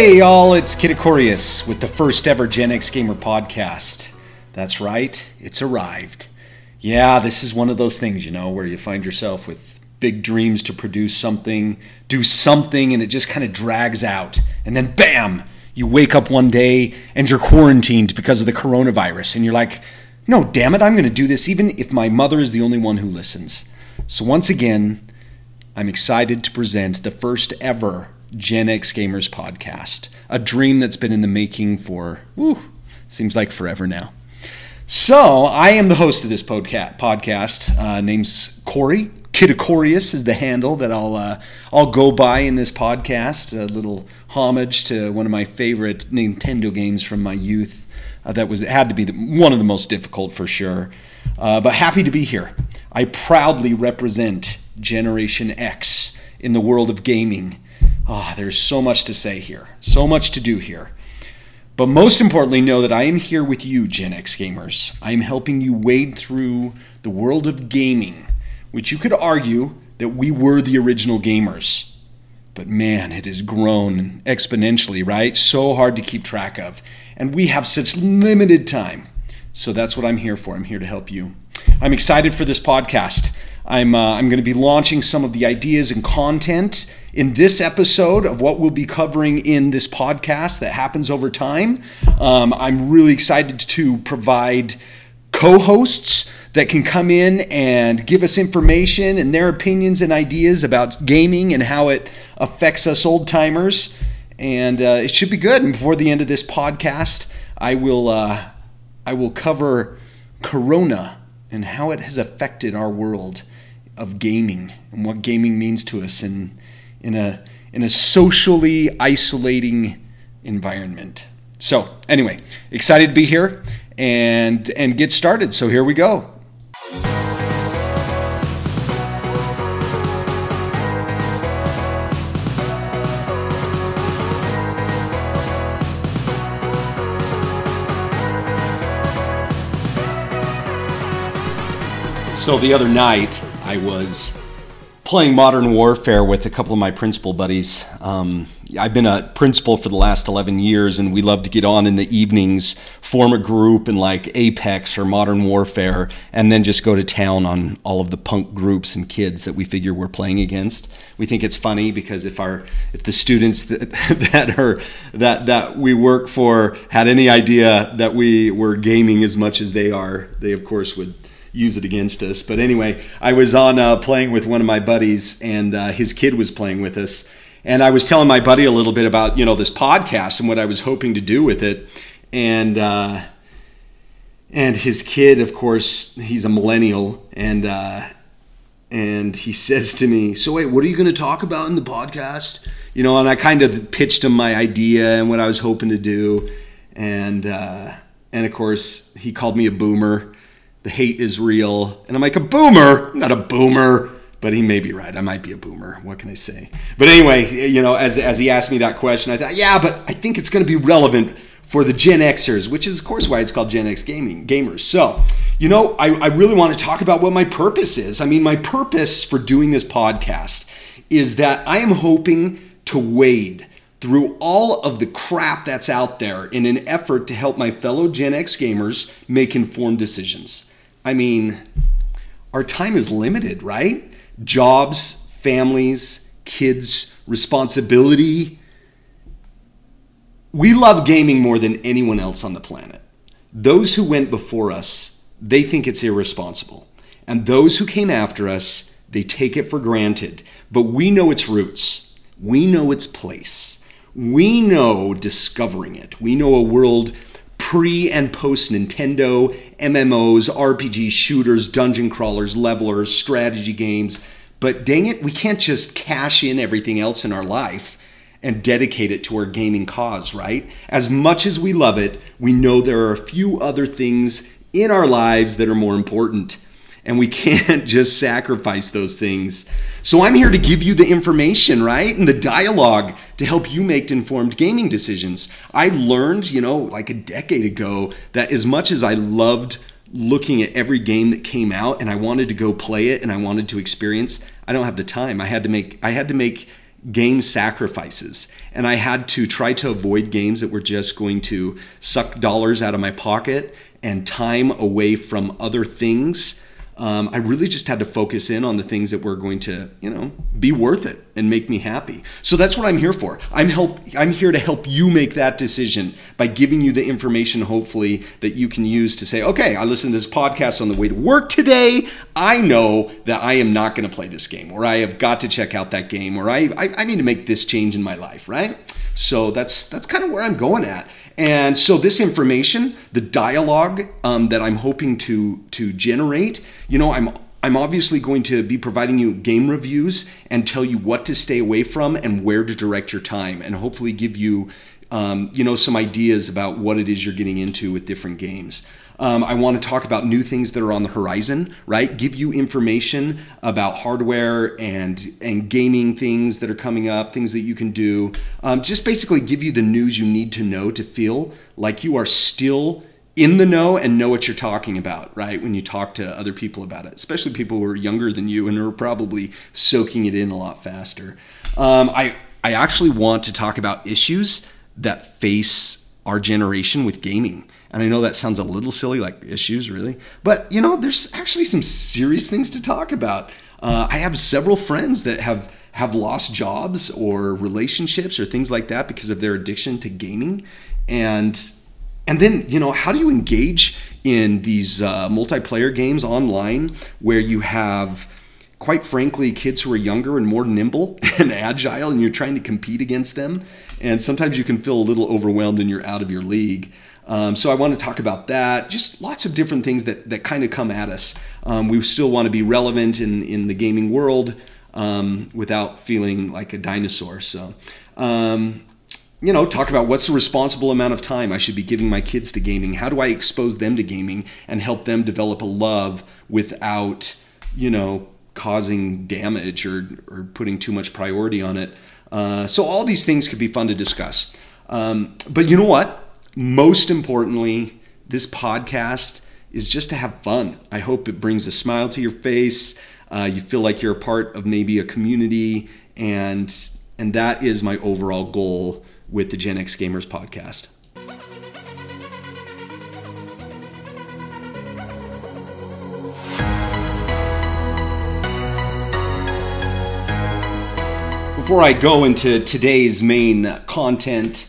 Hey, y'all, it's Kid Icarus with the first ever Gen X Gamer podcast. That's right, it's arrived. Yeah, this is one of those things, you know, where you find yourself with big dreams to produce something, do something, and it just kind of drags out. And then, bam, you wake up one day and you're quarantined because of the coronavirus. And you're like, no, damn it, I'm going to do this even if my mother is the only one who listens. So, once again, I'm excited to present the first ever Gen X Gamers podcast, a dream that's been in the making for, whew, seems like forever now. So, I am the host of this podca- podcast. Uh, name's Corey. Kid Icarus is the handle that I'll uh, I'll go by in this podcast. A little homage to one of my favorite Nintendo games from my youth. Uh, that was it had to be the, one of the most difficult for sure. Uh, but happy to be here. I proudly represent Generation X in the world of gaming. Ah, there's so much to say here, so much to do here. But most importantly, know that I am here with you, Gen X gamers. I am helping you wade through the world of gaming, which you could argue that we were the original gamers. But man, it has grown exponentially, right? So hard to keep track of. And we have such limited time. So that's what I'm here for. I'm here to help you. I'm excited for this podcast. I'm, uh, I'm going to be launching some of the ideas and content in this episode of what we'll be covering in this podcast that happens over time. Um, I'm really excited to provide co hosts that can come in and give us information and their opinions and ideas about gaming and how it affects us old timers. And uh, it should be good. And before the end of this podcast, I will uh, I will cover Corona and how it has affected our world of gaming and what gaming means to us in in a in a socially isolating environment. So, anyway, excited to be here and and get started. So here we go. So the other night I was playing Modern Warfare with a couple of my principal buddies. Um, I've been a principal for the last 11 years, and we love to get on in the evenings, form a group in like Apex or Modern Warfare, and then just go to town on all of the punk groups and kids that we figure we're playing against. We think it's funny because if our if the students that, that are that that we work for had any idea that we were gaming as much as they are, they of course would use it against us. But anyway, I was on uh, playing with one of my buddies, and uh, his kid was playing with us. And I was telling my buddy a little bit about you know this podcast and what I was hoping to do with it, and uh, and his kid, of course, he's a millennial, and uh, and he says to me, "So wait, what are you going to talk about in the podcast?" You know, and I kind of pitched him my idea and what I was hoping to do, and uh, and of course he called me a boomer the hate is real. And I'm like, a boomer? I'm not a boomer. But he may be right. I might be a boomer. What can I say? But anyway, you know, as, as he asked me that question, I thought, yeah, but I think it's going to be relevant for the Gen Xers, which is, of course, why it's called Gen X gaming gamers. So, you know, I, I really want to talk about what my purpose is. I mean, my purpose for doing this podcast is that I am hoping to wade through all of the crap that's out there in an effort to help my fellow Gen X gamers make informed decisions. I mean, our time is limited, right? Jobs, families, kids, responsibility. We love gaming more than anyone else on the planet. Those who went before us, they think it's irresponsible. And those who came after us, they take it for granted. But we know its roots, we know its place. We know discovering it. We know a world pre and post Nintendo, MMOs, RPG shooters, dungeon crawlers, levelers, strategy games. But dang it, we can't just cash in everything else in our life and dedicate it to our gaming cause, right? As much as we love it, we know there are a few other things in our lives that are more important and we can't just sacrifice those things. So I'm here to give you the information, right? And the dialogue to help you make informed gaming decisions. I learned, you know, like a decade ago that as much as I loved looking at every game that came out and I wanted to go play it and I wanted to experience, I don't have the time. I had to make I had to make game sacrifices. And I had to try to avoid games that were just going to suck dollars out of my pocket and time away from other things um, I really just had to focus in on the things that were going to, you know, be worth it and make me happy. So that's what I'm here for. I'm help. I'm here to help you make that decision by giving you the information, hopefully, that you can use to say, okay, I listened to this podcast on the way to work today. I know that I am not going to play this game, or I have got to check out that game, or I, I, I need to make this change in my life, right? So that's that's kind of where I'm going at. And so this information, the dialogue um, that I'm hoping to to generate, you know, I'm I'm obviously going to be providing you game reviews and tell you what to stay away from and where to direct your time, and hopefully give you, um, you know, some ideas about what it is you're getting into with different games. Um, I want to talk about new things that are on the horizon, right? Give you information about hardware and and gaming things that are coming up, things that you can do. Um, just basically give you the news you need to know to feel like you are still in the know and know what you're talking about, right? When you talk to other people about it, especially people who are younger than you and are probably soaking it in a lot faster. Um, I I actually want to talk about issues that face our generation with gaming. And I know that sounds a little silly, like issues, really. But, you know, there's actually some serious things to talk about. Uh, I have several friends that have have lost jobs or relationships or things like that because of their addiction to gaming and and then you know how do you engage in these uh, multiplayer games online where you have quite frankly kids who are younger and more nimble and agile and you're trying to compete against them and sometimes you can feel a little overwhelmed and you're out of your league um, so I want to talk about that. Just lots of different things that, that kind of come at us. Um, we still want to be relevant in, in the gaming world um, without feeling like a dinosaur. So, um, you know, talk about what's the responsible amount of time I should be giving my kids to gaming. How do I expose them to gaming and help them develop a love without, you know, causing damage or, or putting too much priority on it. Uh, so all these things could be fun to discuss. Um, but you know what? Most importantly, this podcast is just to have fun. I hope it brings a smile to your face. Uh, you feel like you're a part of maybe a community, and and that is my overall goal with the Gen X Gamers podcast. Before I go into today's main content,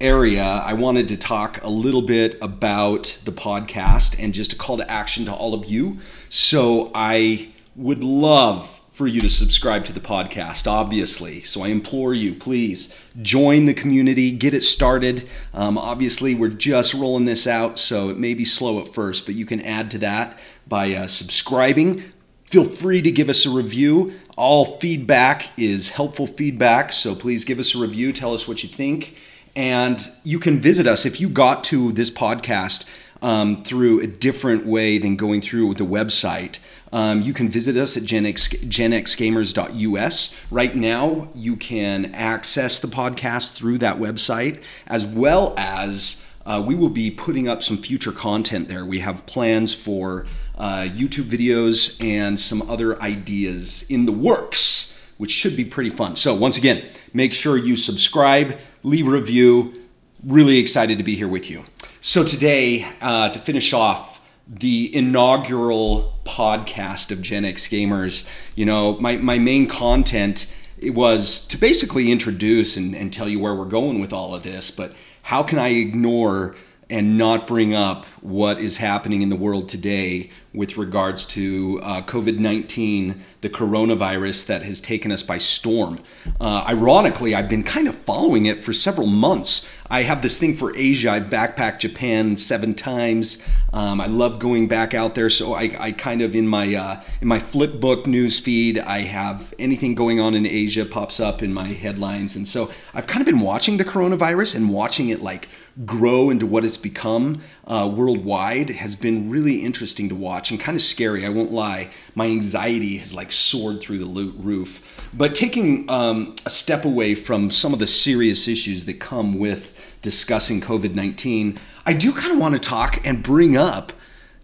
area, I wanted to talk a little bit about the podcast and just a call to action to all of you. So I would love for you to subscribe to the podcast, obviously. So I implore you, please join the community, get it started. Um, obviously, we're just rolling this out, so it may be slow at first, but you can add to that by uh, subscribing. Feel free to give us a review. All feedback is helpful feedback, so please give us a review. Tell us what you think. And you can visit us if you got to this podcast um, through a different way than going through the website. Um, you can visit us at genx, genxgamers.us. Right now, you can access the podcast through that website, as well as uh, we will be putting up some future content there. We have plans for uh, YouTube videos and some other ideas in the works, which should be pretty fun. So, once again, make sure you subscribe leave a review. Really excited to be here with you. So, today, uh, to finish off the inaugural podcast of Gen X Gamers, you know, my, my main content it was to basically introduce and, and tell you where we're going with all of this, but how can I ignore and not bring up what is happening in the world today with regards to uh, COVID 19, the coronavirus that has taken us by storm. Uh, ironically, I've been kind of following it for several months. I have this thing for Asia. I've backpacked Japan seven times. Um, I love going back out there. So I, I kind of in my uh, in my Flipboard news feed, I have anything going on in Asia pops up in my headlines, and so I've kind of been watching the coronavirus and watching it like grow into what it's become uh, worldwide has been really interesting to watch and kind of scary. I won't lie. My anxiety has like soared through the roof. But taking um, a step away from some of the serious issues that come with discussing COVID 19, I do kind of want to talk and bring up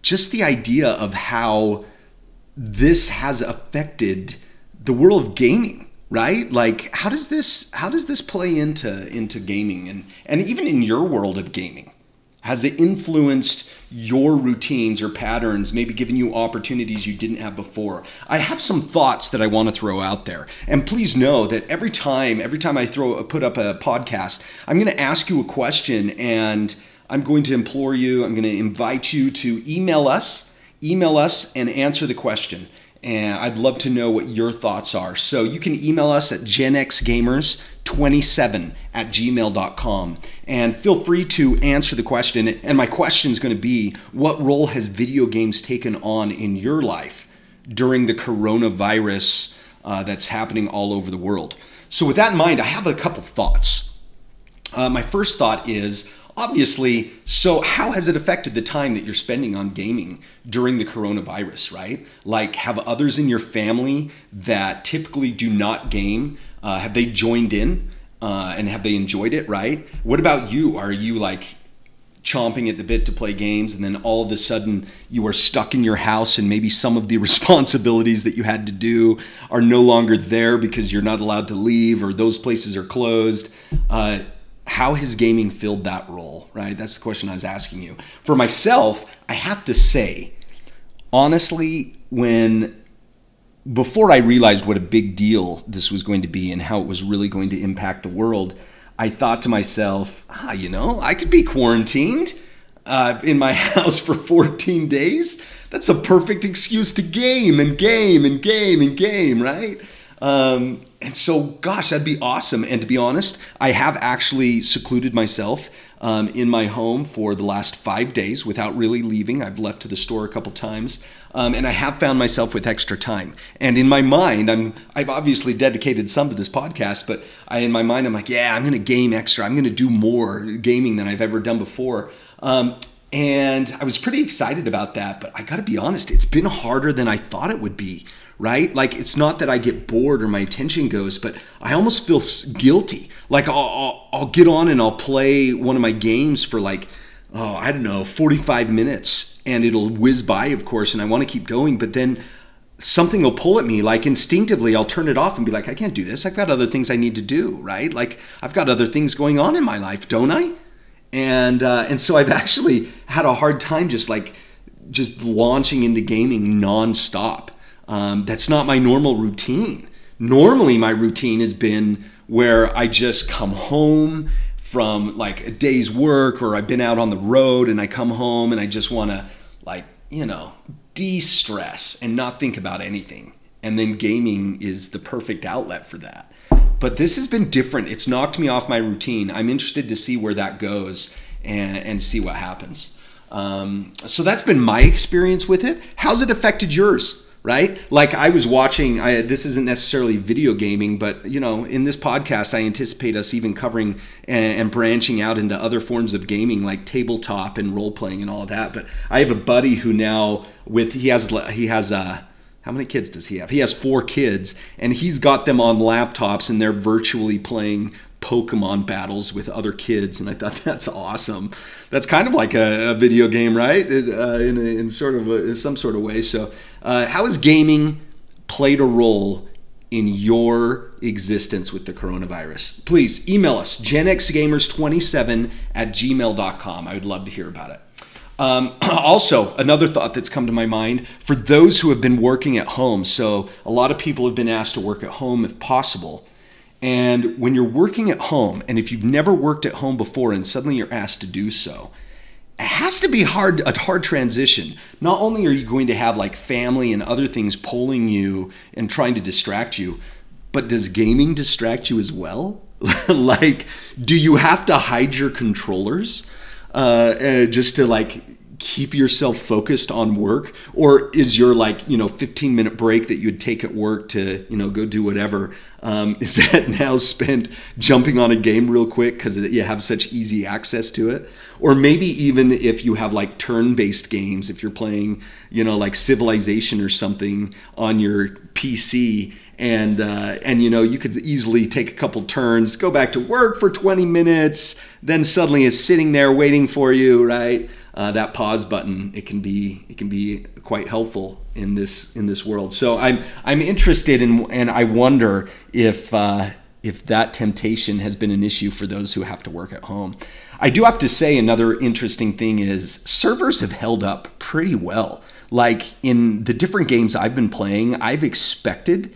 just the idea of how this has affected the world of gaming right? Like how does this how does this play into into gaming and and even in your world of gaming? Has it influenced your routines or patterns, maybe given you opportunities you didn't have before? I have some thoughts that I want to throw out there. And please know that every time, every time I throw put up a podcast, I'm going to ask you a question and I'm going to implore you, I'm going to invite you to email us, email us and answer the question and I'd love to know what your thoughts are. So you can email us at genxgamers27 at gmail.com and feel free to answer the question. And my question is going to be what role has video games taken on in your life during the coronavirus uh, that's happening all over the world? So, with that in mind, I have a couple thoughts. Uh, my first thought is obviously, so how has it affected the time that you're spending on gaming during the coronavirus, right? Like, have others in your family that typically do not game, uh, have they joined in uh, and have they enjoyed it, right? What about you? Are you like chomping at the bit to play games and then all of a sudden you are stuck in your house and maybe some of the responsibilities that you had to do are no longer there because you're not allowed to leave or those places are closed? Uh, how has gaming filled that role, right? That's the question I was asking you. For myself, I have to say, honestly, when before I realized what a big deal this was going to be and how it was really going to impact the world, I thought to myself, ah, you know, I could be quarantined uh, in my house for 14 days. That's a perfect excuse to game and game and game and game, right? Um, and so, gosh, that'd be awesome. And to be honest, I have actually secluded myself um, in my home for the last five days without really leaving. I've left to the store a couple times, um, and I have found myself with extra time. And in my mind, I'm I've obviously dedicated some to this podcast, but I, in my mind, I'm like, yeah, I'm going to game extra. I'm going to do more gaming than I've ever done before. Um, and I was pretty excited about that, but I got to be honest, it's been harder than I thought it would be right? Like it's not that I get bored or my attention goes, but I almost feel guilty. Like I'll, I'll, I'll, get on and I'll play one of my games for like, oh, I don't know, 45 minutes and it'll whiz by, of course, and I want to keep going, but then something will pull at me like instinctively I'll turn it off and be like, I can't do this. I've got other things I need to do, right? Like I've got other things going on in my life, don't I? And uh, and so I've actually had a hard time just like just launching into gaming nonstop um, that's not my normal routine. Normally, my routine has been where I just come home from like a day's work or I've been out on the road and I come home and I just want to, like, you know, de stress and not think about anything. And then gaming is the perfect outlet for that. But this has been different. It's knocked me off my routine. I'm interested to see where that goes and, and see what happens. Um, so that's been my experience with it. How's it affected yours? right? Like I was watching. I, this isn't necessarily video gaming, but you know, in this podcast, I anticipate us even covering and, and, branching out into other forms of gaming, like tabletop and role playing and all that. But I have a buddy who now with he has he has a. How many kids does he have? He has four kids, and he's got them on laptops, and they're virtually playing Pokemon battles with other kids, and I thought that's awesome. That's kind of like a, a video game, right? Uh, in, in sort of a, some sort of way. So uh, how has gaming played a role in your existence with the coronavirus? Please email us, genxgamers27 at gmail.com. I would love to hear about it. Um, also, another thought that's come to my mind for those who have been working at home. So, a lot of people have been asked to work at home if possible. And when you're working at home, and if you've never worked at home before and suddenly you're asked to do so, it has to be hard a hard transition not only are you going to have like family and other things pulling you and trying to distract you but does gaming distract you as well like do you have to hide your controllers uh, uh, just to like keep yourself focused on work? Or is your like you know 15 minute break that you'd take at work to you know go do whatever um, is that now spent jumping on a game real quick because you have such easy access to it? Or maybe even if you have like turn-based games if you're playing you know like civilization or something on your pc and uh, and you know you could easily take a couple turns, go back to work for 20 minutes, then suddenly is sitting there waiting for you, right? uh, that pause button it can be it can be quite helpful in this in this world. So I'm I'm interested in and I wonder if uh, if that temptation has been an issue for those who have to work at home. I do have to say another interesting thing is servers have held up pretty well. Like in the different games I've been playing, I've expected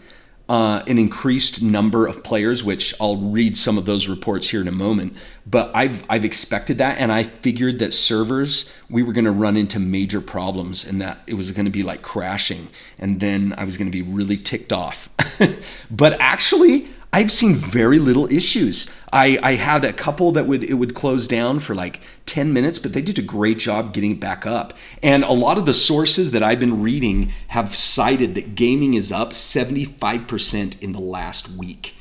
uh, an increased number of players, which I'll read some of those reports here in a moment. But I've I've expected that, and I figured that servers we were going to run into major problems, and that it was going to be like crashing, and then I was going to be really ticked off. but actually, I've seen very little issues. I, I had a couple that would it would close down for like 10 minutes, but they did a great job getting it back up. And a lot of the sources that I've been reading have cited that gaming is up 75% in the last week.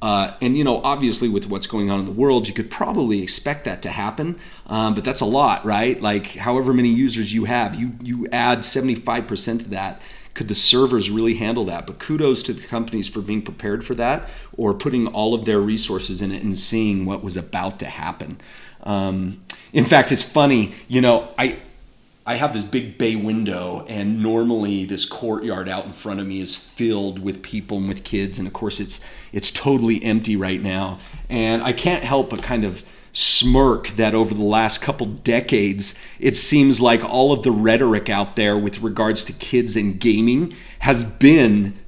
Uh, and you know, obviously, with what's going on in the world, you could probably expect that to happen. Um, but that's a lot, right? Like, however many users you have, you you add 75% to that could the servers really handle that? But kudos to the companies for being prepared for that or putting all of their resources in it and seeing what was about to happen. Um, in fact, it's funny, you know, I. I have this big bay window, and normally this courtyard out in front of me is filled with people and with kids, and of course it's it's totally empty right now. And I can't help but kind of smirk that over the last couple decades, it seems like all of the rhetoric out there with regards to kids and gaming has been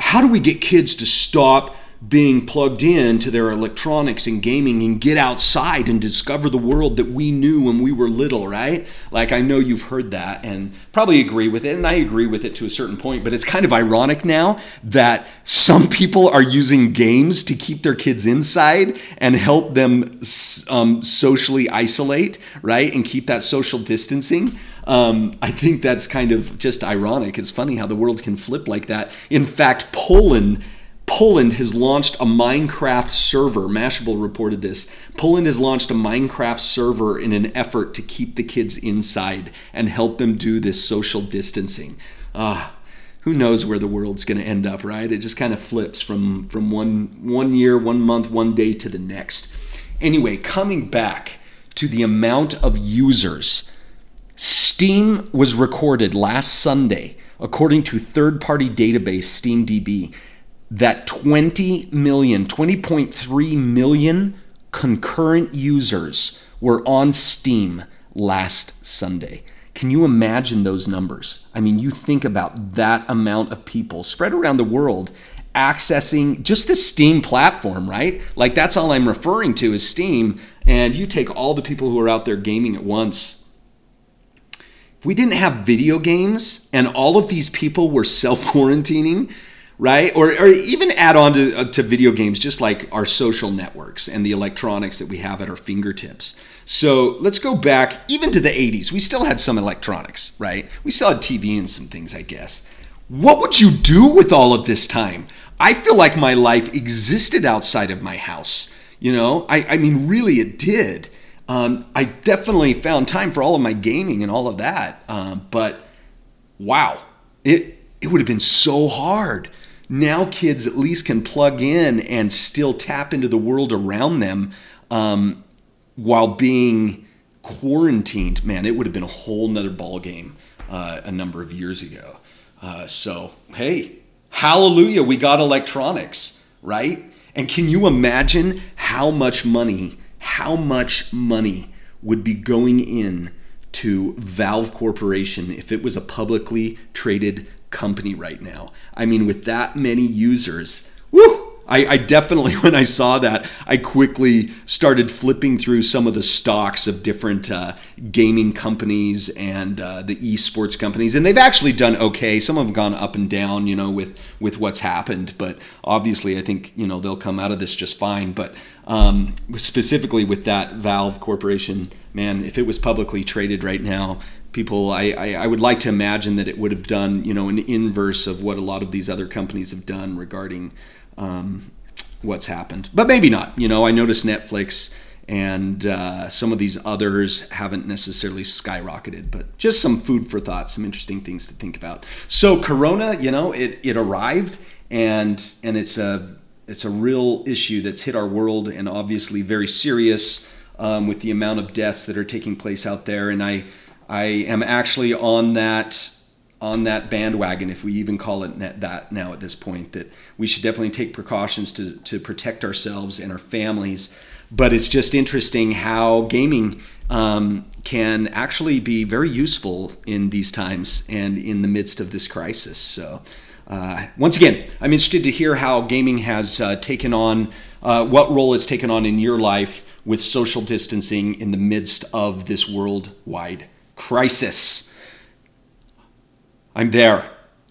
how do we get kids to stop being plugged in to their electronics and gaming and get outside and discover the world that we knew when we were little, right? Like I know you've heard that and probably agree with it, and I agree with it to a certain point, but it's kind of ironic now that some people are using games to keep their kids inside and help them um, socially isolate, right? And keep that social distancing. Um, I think that's kind of just ironic. It's funny how the world can flip like that. In fact, Poland Poland has launched a Minecraft server. Mashable reported this. Poland has launched a Minecraft server in an effort to keep the kids inside and help them do this social distancing. Ah, who knows where the world's going to end up, right? It just kind of flips from from one one year, one month, one day to the next. Anyway, coming back to the amount of users, Steam was recorded last Sunday, according to third-party database SteamDB that 20 million, 20.3 million concurrent users were on Steam last Sunday. Can you imagine those numbers? I mean, you think about that amount of people spread around the world accessing just the Steam platform, right? Like that's all I'm referring to is Steam. And you take all the people who are out there gaming at once. If we didn't have video games and all of these people were self quarantining, right? Or, or even add on to, uh, to video games, just like our social networks and the electronics that we have at our fingertips. So let's go back even to the 80s. We still had some electronics, right? We still had TV and some things, I guess. What would you do with all of this time? I feel like my life existed outside of my house. You know, I, I mean, really, it did. Um, I definitely found time for all of my gaming and all of that. Um, but wow, it it would have been so hard now kids at least can plug in and still tap into the world around them um, while being quarantined. Man, it would have been a whole nother ball game uh, a number of years ago. Uh, so hey, hallelujah, we got electronics, right? And can you imagine how much money, how much money would be going in to Valve Corporation if it was a publicly traded company right now. I mean, with that many users, whoo! I, I, definitely, when I saw that, I quickly started flipping through some of the stocks of different uh, gaming companies and uh, the esports companies, and they've actually done okay. Some have gone up and down, you know, with with what's happened. But obviously, I think you know they'll come out of this just fine. But um, specifically with that Valve Corporation, man, if it was publicly traded right now, people I, I, I, would like to imagine that it would have done you know an inverse of what a lot of these other companies have done regarding um, what's happened. But maybe not. You know i noticed netflix and uh, some of these others haven't necessarily skyrocketed but just some food for thought some interesting things to think about. So corona you know it, it arrived and and it's a it's a real issue that's hit our world and obviously very serious um, with the amount of deaths that are taking place out there. And I, I am actually on that on that bandwagon, if we even call it that now at this point, that we should definitely take precautions to, to protect ourselves and our families. But it's just interesting how gaming um, can actually be very useful in these times and in the midst of this crisis. So, uh, once again, I'm interested to hear how gaming has uh, taken on, uh, what role it's taken on in your life with social distancing in the midst of this worldwide crisis. I'm there.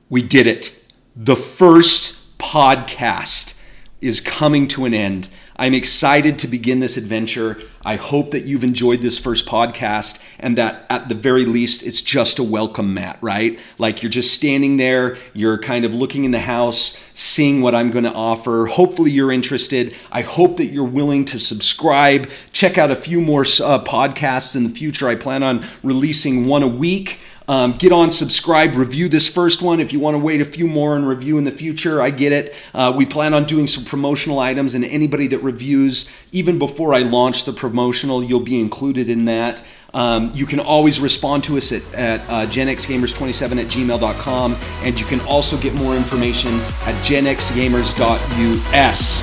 We did it. The first podcast is coming to an end. I'm excited to begin this adventure. I hope that you've enjoyed this first podcast and that at the very least it's just a welcome mat, right? Like you're just standing there, you're kind of looking in the house, seeing what I'm going to offer. Hopefully you're interested. I hope that you're willing to subscribe. Check out a few more uh, podcasts in the future. I plan on releasing one a week. Um, get on, subscribe, review this first one. If you want to wait a few more and review in the future, I get it. Uh, we plan on doing some promotional items, and anybody that reviews, even before I launch the promotional, you'll be included in that. Um, you can always respond to us at, at uh, genxgamers27 at gmail.com, and you can also get more information at genxgamers.us.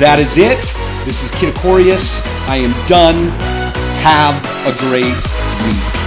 That is it. This is Kid Icarus. I am done. Have a great week.